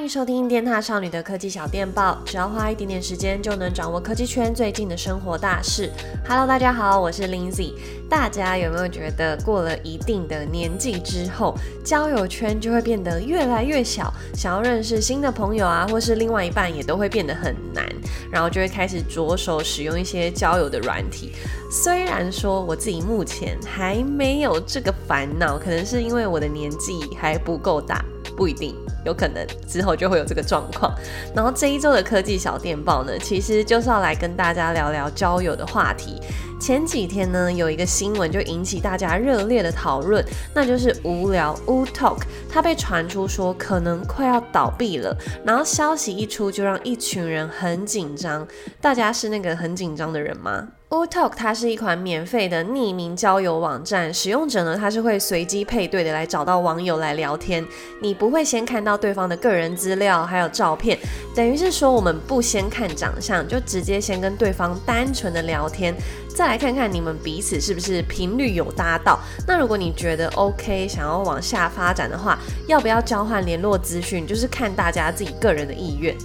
欢迎收听电獭少女的科技小电报，只要花一点点时间就能掌握科技圈最近的生活大事。Hello，大家好，我是 Lindsay。大家有没有觉得过了一定的年纪之后，交友圈就会变得越来越小，想要认识新的朋友啊，或是另外一半也都会变得很难，然后就会开始着手使用一些交友的软体。虽然说我自己目前还没有这个烦恼，可能是因为我的年纪还不够大，不一定。有可能之后就会有这个状况。然后这一周的科技小电报呢，其实就是要来跟大家聊聊交友的话题。前几天呢，有一个新闻就引起大家热烈的讨论，那就是无聊屋 Talk，它被传出说可能快要倒闭了。然后消息一出，就让一群人很紧张。大家是那个很紧张的人吗？Wootalk 它是一款免费的匿名交友网站，使用者呢，他是会随机配对的来找到网友来聊天，你不会先看到对方的个人资料还有照片，等于是说我们不先看长相，就直接先跟对方单纯的聊天，再来看看你们彼此是不是频率有搭到。那如果你觉得 OK，想要往下发展的话，要不要交换联络资讯，就是看大家自己个人的意愿。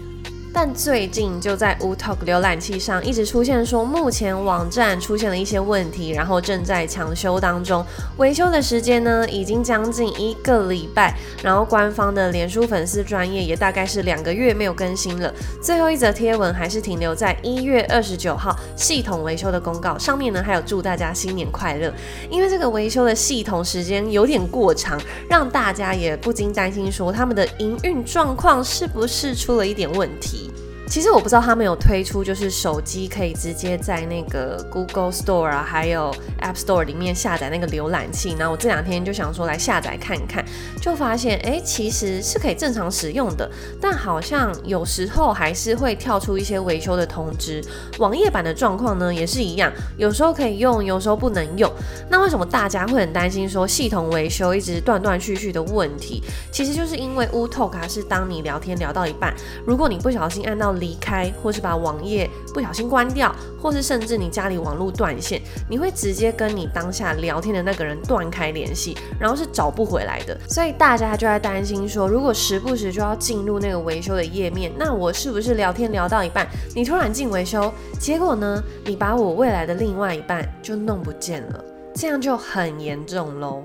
但最近就在 Wotalk 浏览器上一直出现说，目前网站出现了一些问题，然后正在抢修当中。维修的时间呢，已经将近一个礼拜，然后官方的脸书粉丝专业也大概是两个月没有更新了。最后一则贴文还是停留在一月二十九号系统维修的公告上面呢，还有祝大家新年快乐。因为这个维修的系统时间有点过长，让大家也不禁担心说，他们的营运状况是不是出了一点问题。其实我不知道他们有推出，就是手机可以直接在那个 Google Store 啊，还有 App Store 里面下载那个浏览器。然后我这两天就想说来下载看看，就发现哎，其实是可以正常使用的，但好像有时候还是会跳出一些维修的通知。网页版的状况呢也是一样，有时候可以用，有时候不能用。那为什么大家会很担心说系统维修一直断断续续的问题？其实就是因为 Wootalk 啊，是当你聊天聊到一半，如果你不小心按到离开，或是把网页不小心关掉，或是甚至你家里网络断线，你会直接跟你当下聊天的那个人断开联系，然后是找不回来的。所以大家就在担心说，如果时不时就要进入那个维修的页面，那我是不是聊天聊到一半，你突然进维修，结果呢，你把我未来的另外一半就弄不见了，这样就很严重喽。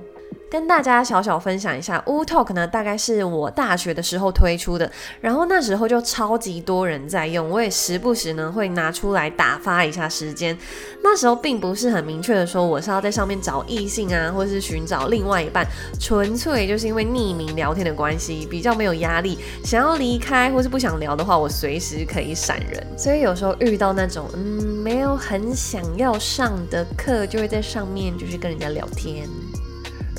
跟大家小小分享一下，U Talk 呢，大概是我大学的时候推出的，然后那时候就超级多人在用，我也时不时呢会拿出来打发一下时间。那时候并不是很明确的说我是要在上面找异性啊，或是寻找另外一半，纯粹就是因为匿名聊天的关系，比较没有压力。想要离开或是不想聊的话，我随时可以闪人。所以有时候遇到那种嗯没有很想要上的课，就会在上面就是跟人家聊天。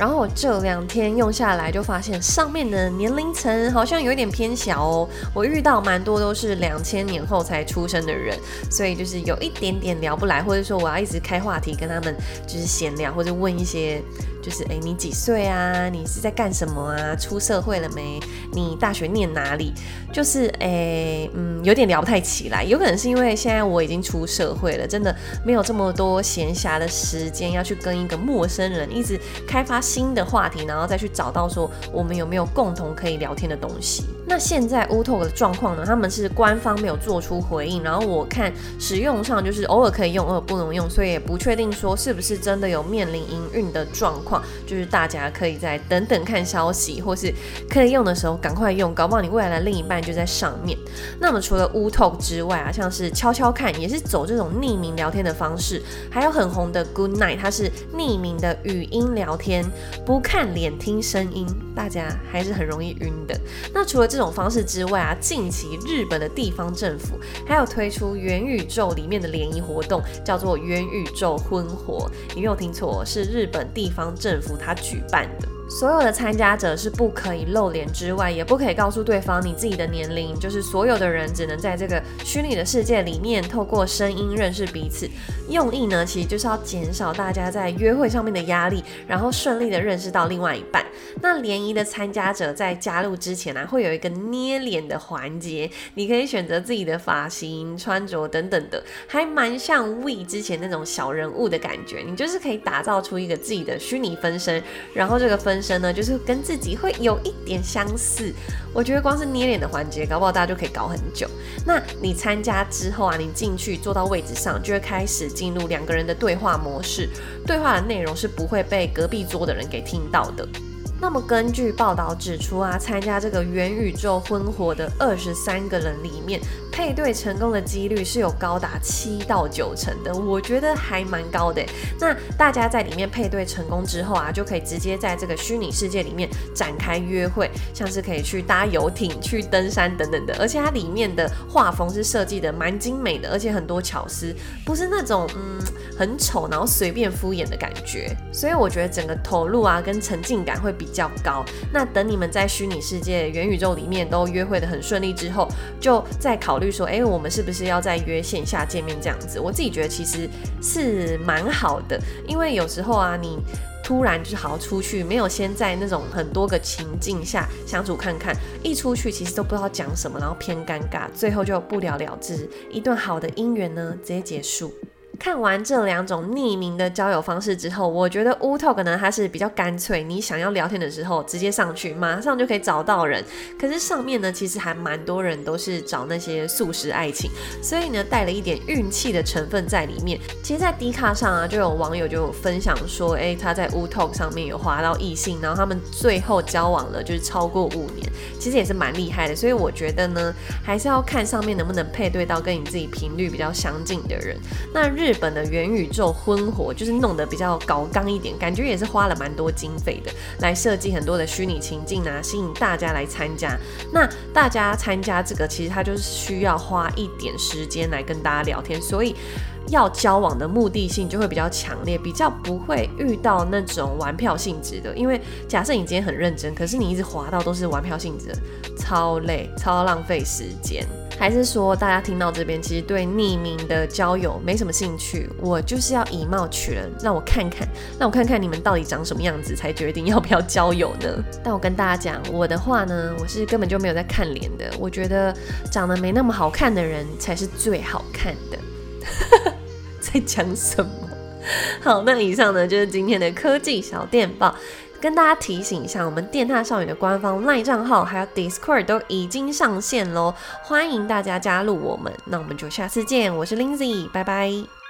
然后我这两天用下来，就发现上面的年龄层好像有一点偏小哦。我遇到蛮多都是两千年后才出生的人，所以就是有一点点聊不来，或者说我要一直开话题跟他们就是闲聊，或者问一些。就是哎，你几岁啊？你是在干什么啊？出社会了没？你大学念哪里？就是哎，嗯，有点聊不太起来。有可能是因为现在我已经出社会了，真的没有这么多闲暇的时间要去跟一个陌生人一直开发新的话题，然后再去找到说我们有没有共同可以聊天的东西。那现在 Wootalk 的状况呢？他们是官方没有做出回应，然后我看使用上就是偶尔可以用，偶尔不能用，所以也不确定说是不是真的有面临营运的状况。就是大家可以再等等看消息，或是可以用的时候赶快用，搞不好你未来的另一半就在上面。那么除了 Wootalk 之外啊，像是悄悄看也是走这种匿名聊天的方式，还有很红的 Good Night，它是匿名的语音聊天，不看脸听声音，大家还是很容易晕的。那除了这种方式之外啊，近期日本的地方政府还有推出元宇宙里面的联谊活动，叫做元宇宙婚活。你没有听错，是日本地方政府他举办的。所有的参加者是不可以露脸之外，也不可以告诉对方你自己的年龄，就是所有的人只能在这个虚拟的世界里面透过声音认识彼此。用意呢，其实就是要减少大家在约会上面的压力，然后顺利的认识到另外一半。那联谊的参加者在加入之前呢、啊，会有一个捏脸的环节，你可以选择自己的发型、穿着等等的，还蛮像 We 之前那种小人物的感觉。你就是可以打造出一个自己的虚拟分身，然后这个分。生呢，就是跟自己会有一点相似。我觉得光是捏脸的环节，搞不好大家就可以搞很久。那你参加之后啊，你进去坐到位置上，就会开始进入两个人的对话模式。对话的内容是不会被隔壁桌的人给听到的。那么根据报道指出啊，参加这个元宇宙婚活的二十三个人里面，配对成功的几率是有高达七到九成的，我觉得还蛮高的。那大家在里面配对成功之后啊，就可以直接在这个虚拟世界里面展开约会，像是可以去搭游艇、去登山等等的。而且它里面的画风是设计的蛮精美的，而且很多巧思，不是那种嗯很丑然后随便敷衍的感觉。所以我觉得整个投入啊跟沉浸感会比较高。那等你们在虚拟世界、元宇宙里面都约会得很顺利之后，就再考虑说，哎、我们是不是要再约线下见面这样子？我自己觉得其实是蛮好的，因为有时候啊，你突然就是好好出去，没有先在那种很多个情境下相处看看，一出去其实都不知道讲什么，然后偏尴尬，最后就不了了之，一段好的姻缘呢直接结束。看完这两种匿名的交友方式之后，我觉得 Wootalk 呢，它是比较干脆，你想要聊天的时候直接上去，马上就可以找到人。可是上面呢，其实还蛮多人都是找那些速食爱情，所以呢，带了一点运气的成分在里面。其实，在 D 卡上啊，就有网友就分享说，哎，他在 Wootalk 上面有滑到异性，然后他们最后交往了，就是超过五年，其实也是蛮厉害的。所以我觉得呢，还是要看上面能不能配对到跟你自己频率比较相近的人。那日日本的元宇宙婚活就是弄得比较高刚一点，感觉也是花了蛮多经费的，来设计很多的虚拟情境啊，吸引大家来参加。那大家参加这个，其实他就是需要花一点时间来跟大家聊天，所以要交往的目的性就会比较强烈，比较不会遇到那种玩票性质的。因为假设你今天很认真，可是你一直滑到都是玩票性质的，超累，超浪费时间。还是说，大家听到这边，其实对匿名的交友没什么兴趣。我就是要以貌取人，让我看看，让我看看你们到底长什么样子，才决定要不要交友呢？但我跟大家讲，我的话呢，我是根本就没有在看脸的。我觉得长得没那么好看的人才是最好看的。在讲什么？好，那以上呢就是今天的科技小电报。跟大家提醒一下，我们电塔少女的官方 LINE 账号还有 Discord 都已经上线喽，欢迎大家加入我们。那我们就下次见，我是 Lindsay，拜拜。